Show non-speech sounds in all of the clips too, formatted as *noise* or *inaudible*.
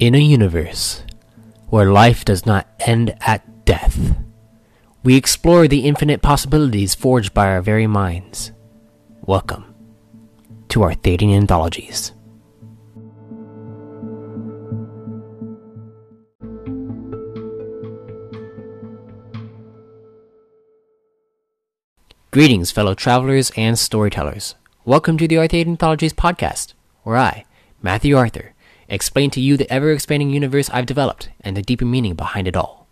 In a universe where life does not end at death, we explore the infinite possibilities forged by our very minds. Welcome to Arthadian Anthologies. Greetings, fellow travelers and storytellers. Welcome to the Arthadian Anthologies podcast, where I, Matthew Arthur, explain to you the ever expanding universe I've developed and the deeper meaning behind it all.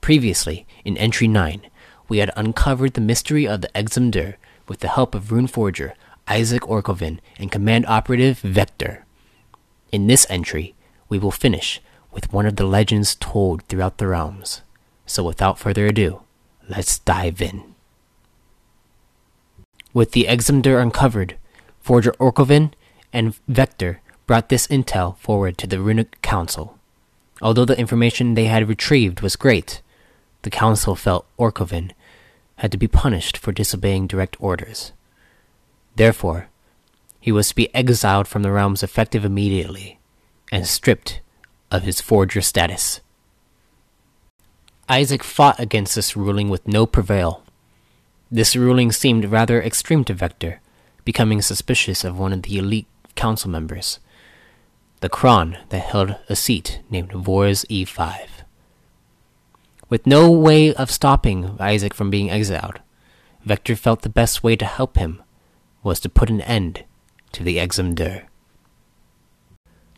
Previously, in Entry 9, we had uncovered the mystery of the Exumdur with the help of Rune Forger, Isaac Orkovin, and Command Operative Vector. In this entry, we will finish with one of the legends told throughout the realms. So without further ado, let's dive in. With the Exumdur uncovered, Forger Orkovin and Vector brought this intel forward to the Runic Council. Although the information they had retrieved was great, the Council felt Orkovin had to be punished for disobeying direct orders. Therefore, he was to be exiled from the realms effective immediately and stripped of his forger status. Isaac fought against this ruling with no prevail. This ruling seemed rather extreme to Vector, becoming suspicious of one of the elite council members, the Kron that held a seat named Vors E5. With no way of stopping Isaac from being exiled, Vector felt the best way to help him was to put an end to the Exumdur.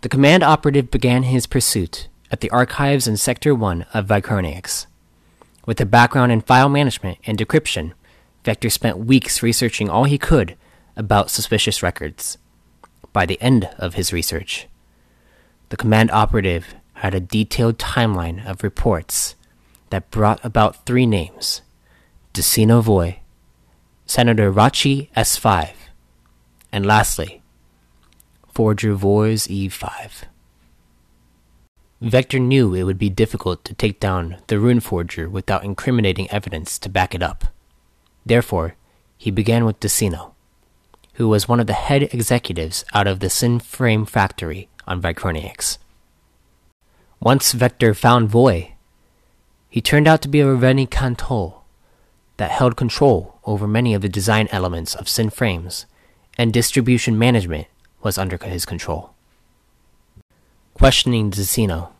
The command operative began his pursuit at the archives in Sector 1 of Vicronix. With a background in file management and decryption, Vector spent weeks researching all he could about suspicious records. By the end of his research, the command operative had a detailed timeline of reports that brought about three names Decino Voy, Senator Rachi S5, and lastly, Forger Vors E5. Vector knew it would be difficult to take down the rune forger without incriminating evidence to back it up. Therefore, he began with Decino, who was one of the head executives out of the Synframe factory on Vicronix. Once Vector found Voy, he turned out to be a Reveni Cantor that held control over many of the design elements of Sin Frames, and distribution management was under his control. Questioning Decino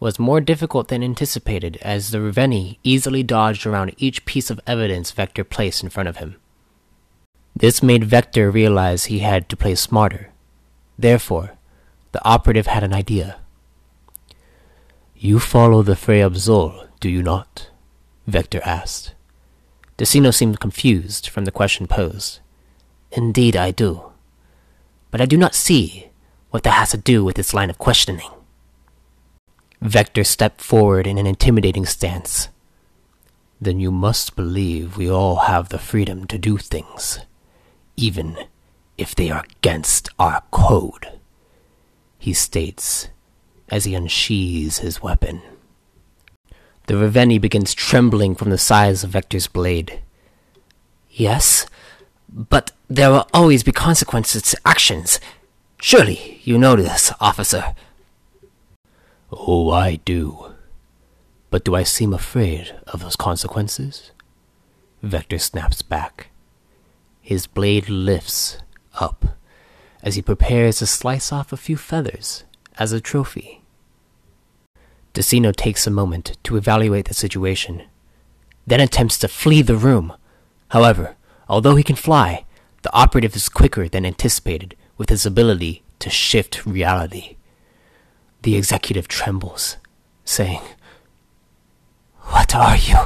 was more difficult than anticipated as the Reveni easily dodged around each piece of evidence Vector placed in front of him. This made Vector realize he had to play smarter. Therefore, the operative had an idea. You follow the Frey Absol, do you not? Vector asked. Decino seemed confused from the question posed. Indeed, I do. But I do not see what that has to do with this line of questioning. Vector stepped forward in an intimidating stance. Then you must believe we all have the freedom to do things, even if they are against our code, he states as he unsheathes his weapon. The Reveni begins trembling from the size of Vector's blade. Yes, but there will always be consequences to actions. Surely you know this, officer. Oh, I do. But do I seem afraid of those consequences? Vector snaps back. His blade lifts up as he prepares to slice off a few feathers as a trophy. Decino takes a moment to evaluate the situation, then attempts to flee the room. However, although he can fly, the operative is quicker than anticipated with his ability to shift reality. The executive trembles, saying, What are you?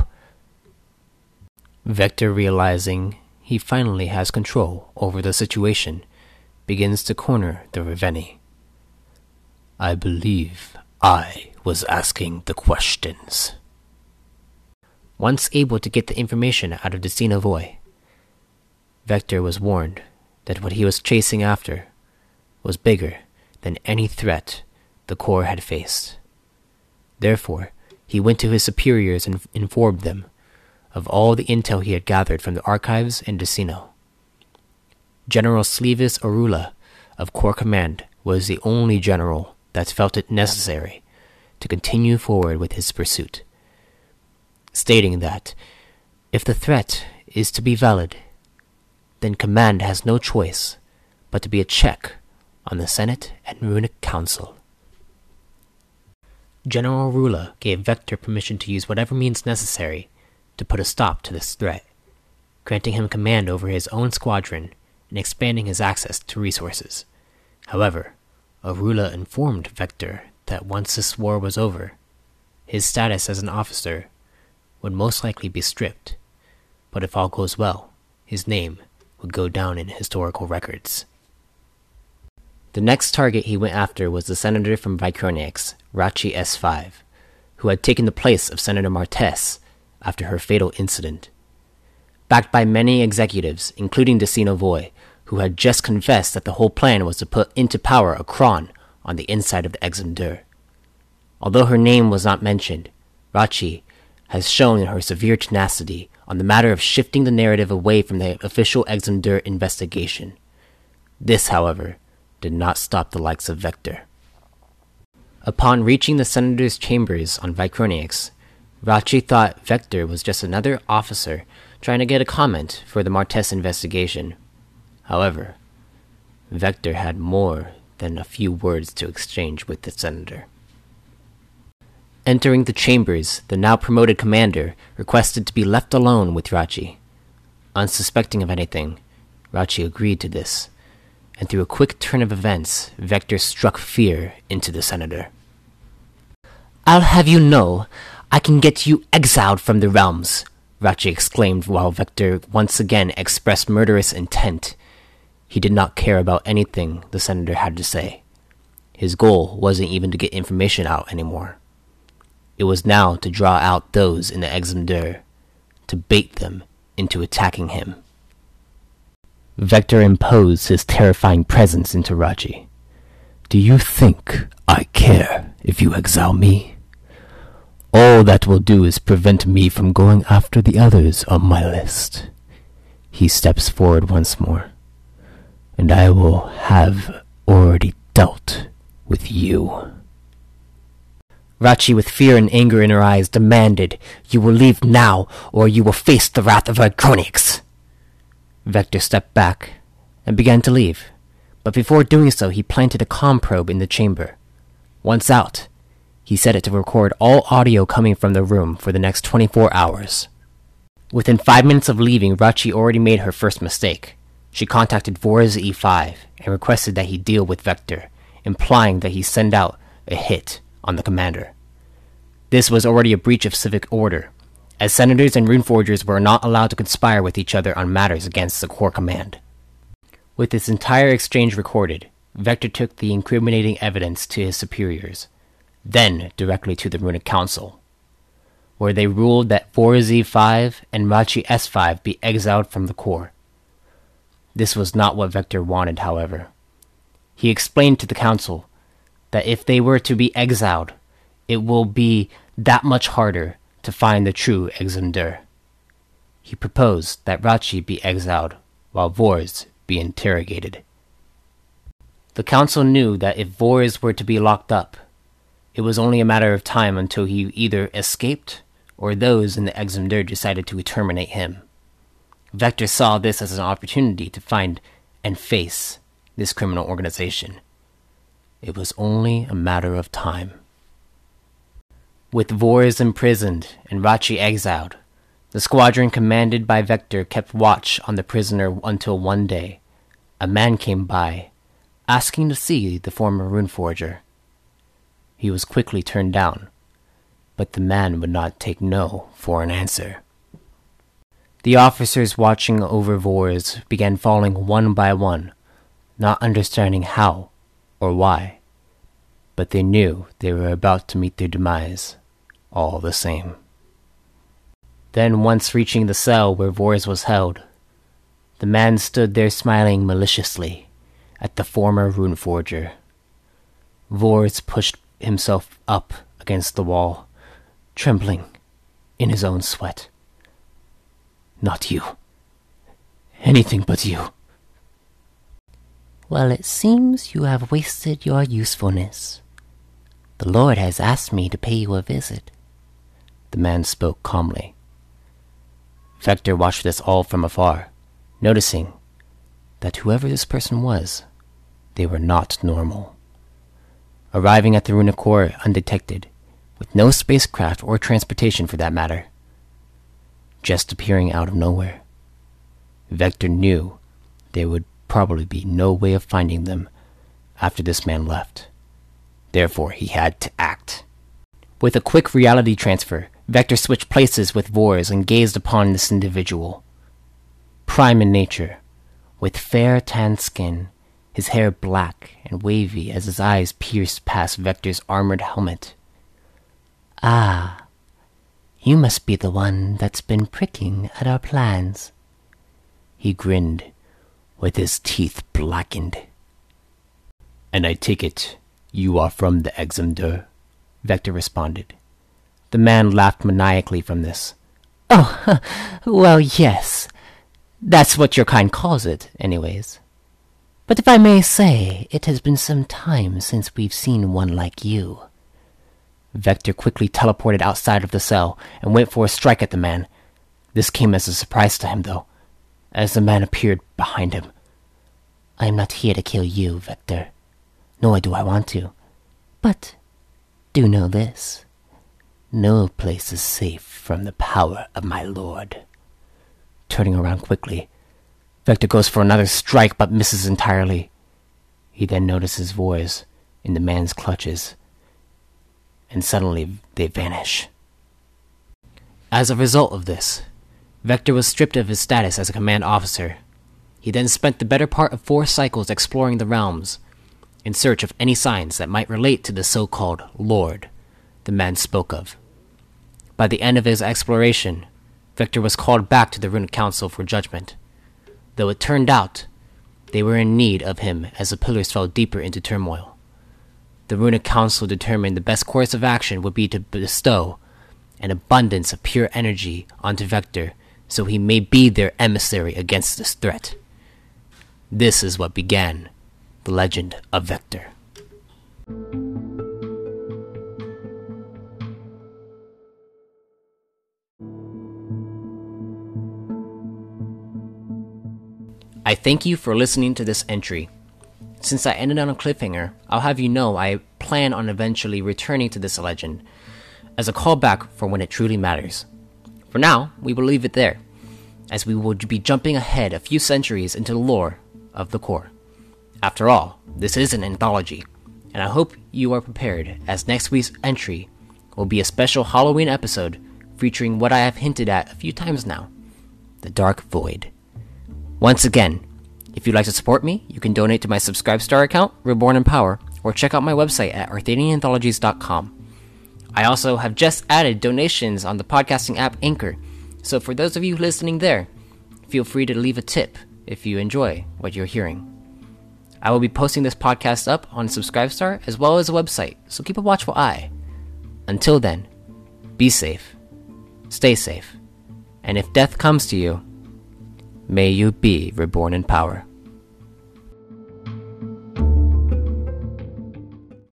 Vector, realizing he finally has control over the situation, begins to corner the Reveni. I believe I was asking the questions. Once able to get the information out of Decino Voy, Vector was warned that what he was chasing after was bigger than any threat the Corps had faced. Therefore, he went to his superiors and informed them of all the intel he had gathered from the archives in Decino. General Slevis Orula of Corps Command was the only general that felt it necessary to continue forward with his pursuit, stating that if the threat is to be valid, then command has no choice but to be a check on the Senate and Runic Council. General Rula gave Vector permission to use whatever means necessary to put a stop to this threat, granting him command over his own squadron and expanding his access to resources. However, Arula informed Vector that once this war was over, his status as an officer would most likely be stripped, but if all goes well, his name would go down in historical records. The next target he went after was the senator from Vicronix, Rachi S5, who had taken the place of Senator Martes after her fatal incident. Backed by many executives, including Decino Voy, who had just confessed that the whole plan was to put into power a Kron on the inside of the Exumdur. Although her name was not mentioned, Rachi has shown her severe tenacity on the matter of shifting the narrative away from the official Exumdur investigation. This, however, did not stop the likes of Vector. Upon reaching the senator's chambers on Vicronix, Rachi thought Vector was just another officer trying to get a comment for the Martes investigation. However, Vector had more than a few words to exchange with the senator. Entering the chambers, the now promoted commander requested to be left alone with Rachi. Unsuspecting of anything, Rachi agreed to this, and through a quick turn of events, Vector struck fear into the senator. I'll have you know, I can get you exiled from the realms, Rachi exclaimed while Vector once again expressed murderous intent. He did not care about anything the senator had to say. His goal wasn't even to get information out anymore. It was now to draw out those in the Exumdur, to bait them into attacking him. Vector imposed his terrifying presence into Rachi. Do you think I care if you exile me? All that will do is prevent me from going after the others on my list. He steps forward once more and I will have already dealt with you. Rachi, with fear and anger in her eyes, demanded, You will leave now, or you will face the wrath of Vicronix. Vector stepped back and began to leave, but before doing so, he planted a com probe in the chamber. Once out, he set it to record all audio coming from the room for the next 24 hours. Within five minutes of leaving, Rachi already made her first mistake. She contacted Vorez E5 and requested that he deal with Vector, implying that he send out a hit on the commander. This was already a breach of civic order, as senators and runeforgers were not allowed to conspire with each other on matters against the core command. With this entire exchange recorded, Vector took the incriminating evidence to his superiors, then directly to the Runic Council, where they ruled that Vorez E5 and Rachi S5 be exiled from the core. This was not what Vector wanted, however. He explained to the council that if they were to be exiled, it will be that much harder to find the true Exumdur. He proposed that Rachi be exiled while Vorez be interrogated. The council knew that if Vorez were to be locked up, it was only a matter of time until he either escaped or those in the Exumdur decided to terminate him. Vector saw this as an opportunity to find and face this criminal organization. It was only a matter of time. With Vorez imprisoned and Rachi exiled, the squadron commanded by Vector kept watch on the prisoner until one day, a man came by, asking to see the former runeforger. He was quickly turned down, but the man would not take no for an answer. The officers watching over Vorez began falling one by one, not understanding how or why, but they knew they were about to meet their demise, all the same. Then, once reaching the cell where Vorez was held, the man stood there smiling maliciously at the former rune forger. Vorez pushed himself up against the wall, trembling in his own sweat. Not you. Anything but you. Well, it seems you have wasted your usefulness, The Lord has asked me to pay you a visit. The man spoke calmly. Vector watched this all from afar, noticing that whoever this person was, they were not normal. Arriving at the Runa core undetected, with no spacecraft or transportation for that matter, just appearing out of nowhere, Vector knew there would probably be no way of finding them after this man left. Therefore, he had to act. With a quick reality transfer, Vector switched places with Vors and gazed upon this individual. Prime in nature, with fair tanned skin, his hair black and wavy as his eyes pierced past Vector's armored helmet. Ah, you must be the one that's been pricking at our plans. He grinned, with his teeth blackened. And I take it you are from the Examdur? Vector responded. The man laughed maniacally from this. Oh, *laughs* well, yes. That's what your kind calls it, anyways. But if I may say, it has been some time since we've seen one like you. Vector quickly teleported outside of the cell and went for a strike at the man. This came as a surprise to him, though, as the man appeared behind him. I am not here to kill you, Vector, nor do I want to. But do know this. No place is safe from the power of my lord. Turning around quickly, Vector goes for another strike but misses entirely. He then notices Voice in the man's clutches, and suddenly they vanish. As a result of this, Vector was stripped of his status as a command officer. He then spent the better part of four cycles exploring the realms in search of any signs that might relate to the so called Lord the man spoke of. By the end of his exploration, Vector was called back to the Runic Council for judgment, though it turned out they were in need of him as the pillars fell deeper into turmoil. The Runic Council determined the best course of action would be to bestow an abundance of pure energy onto Vector so he may be their emissary against this threat. This is what began the legend of Vector. I thank you for listening to this entry. Since I ended on a cliffhanger, I'll have you know I plan on eventually returning to this legend as a callback for when it truly matters. For now, we will leave it there, as we will be jumping ahead a few centuries into the lore of the core. After all, this is an anthology, and I hope you are prepared as next week's entry will be a special Halloween episode featuring what I have hinted at a few times now the Dark Void. Once again, if you'd like to support me, you can donate to my Subscribestar account, Reborn in Power, or check out my website at arthadiananthologies.com. I also have just added donations on the podcasting app Anchor, so for those of you listening there, feel free to leave a tip if you enjoy what you're hearing. I will be posting this podcast up on Subscribestar as well as a website, so keep a watchful eye. Until then, be safe, stay safe, and if death comes to you, May you be reborn in power.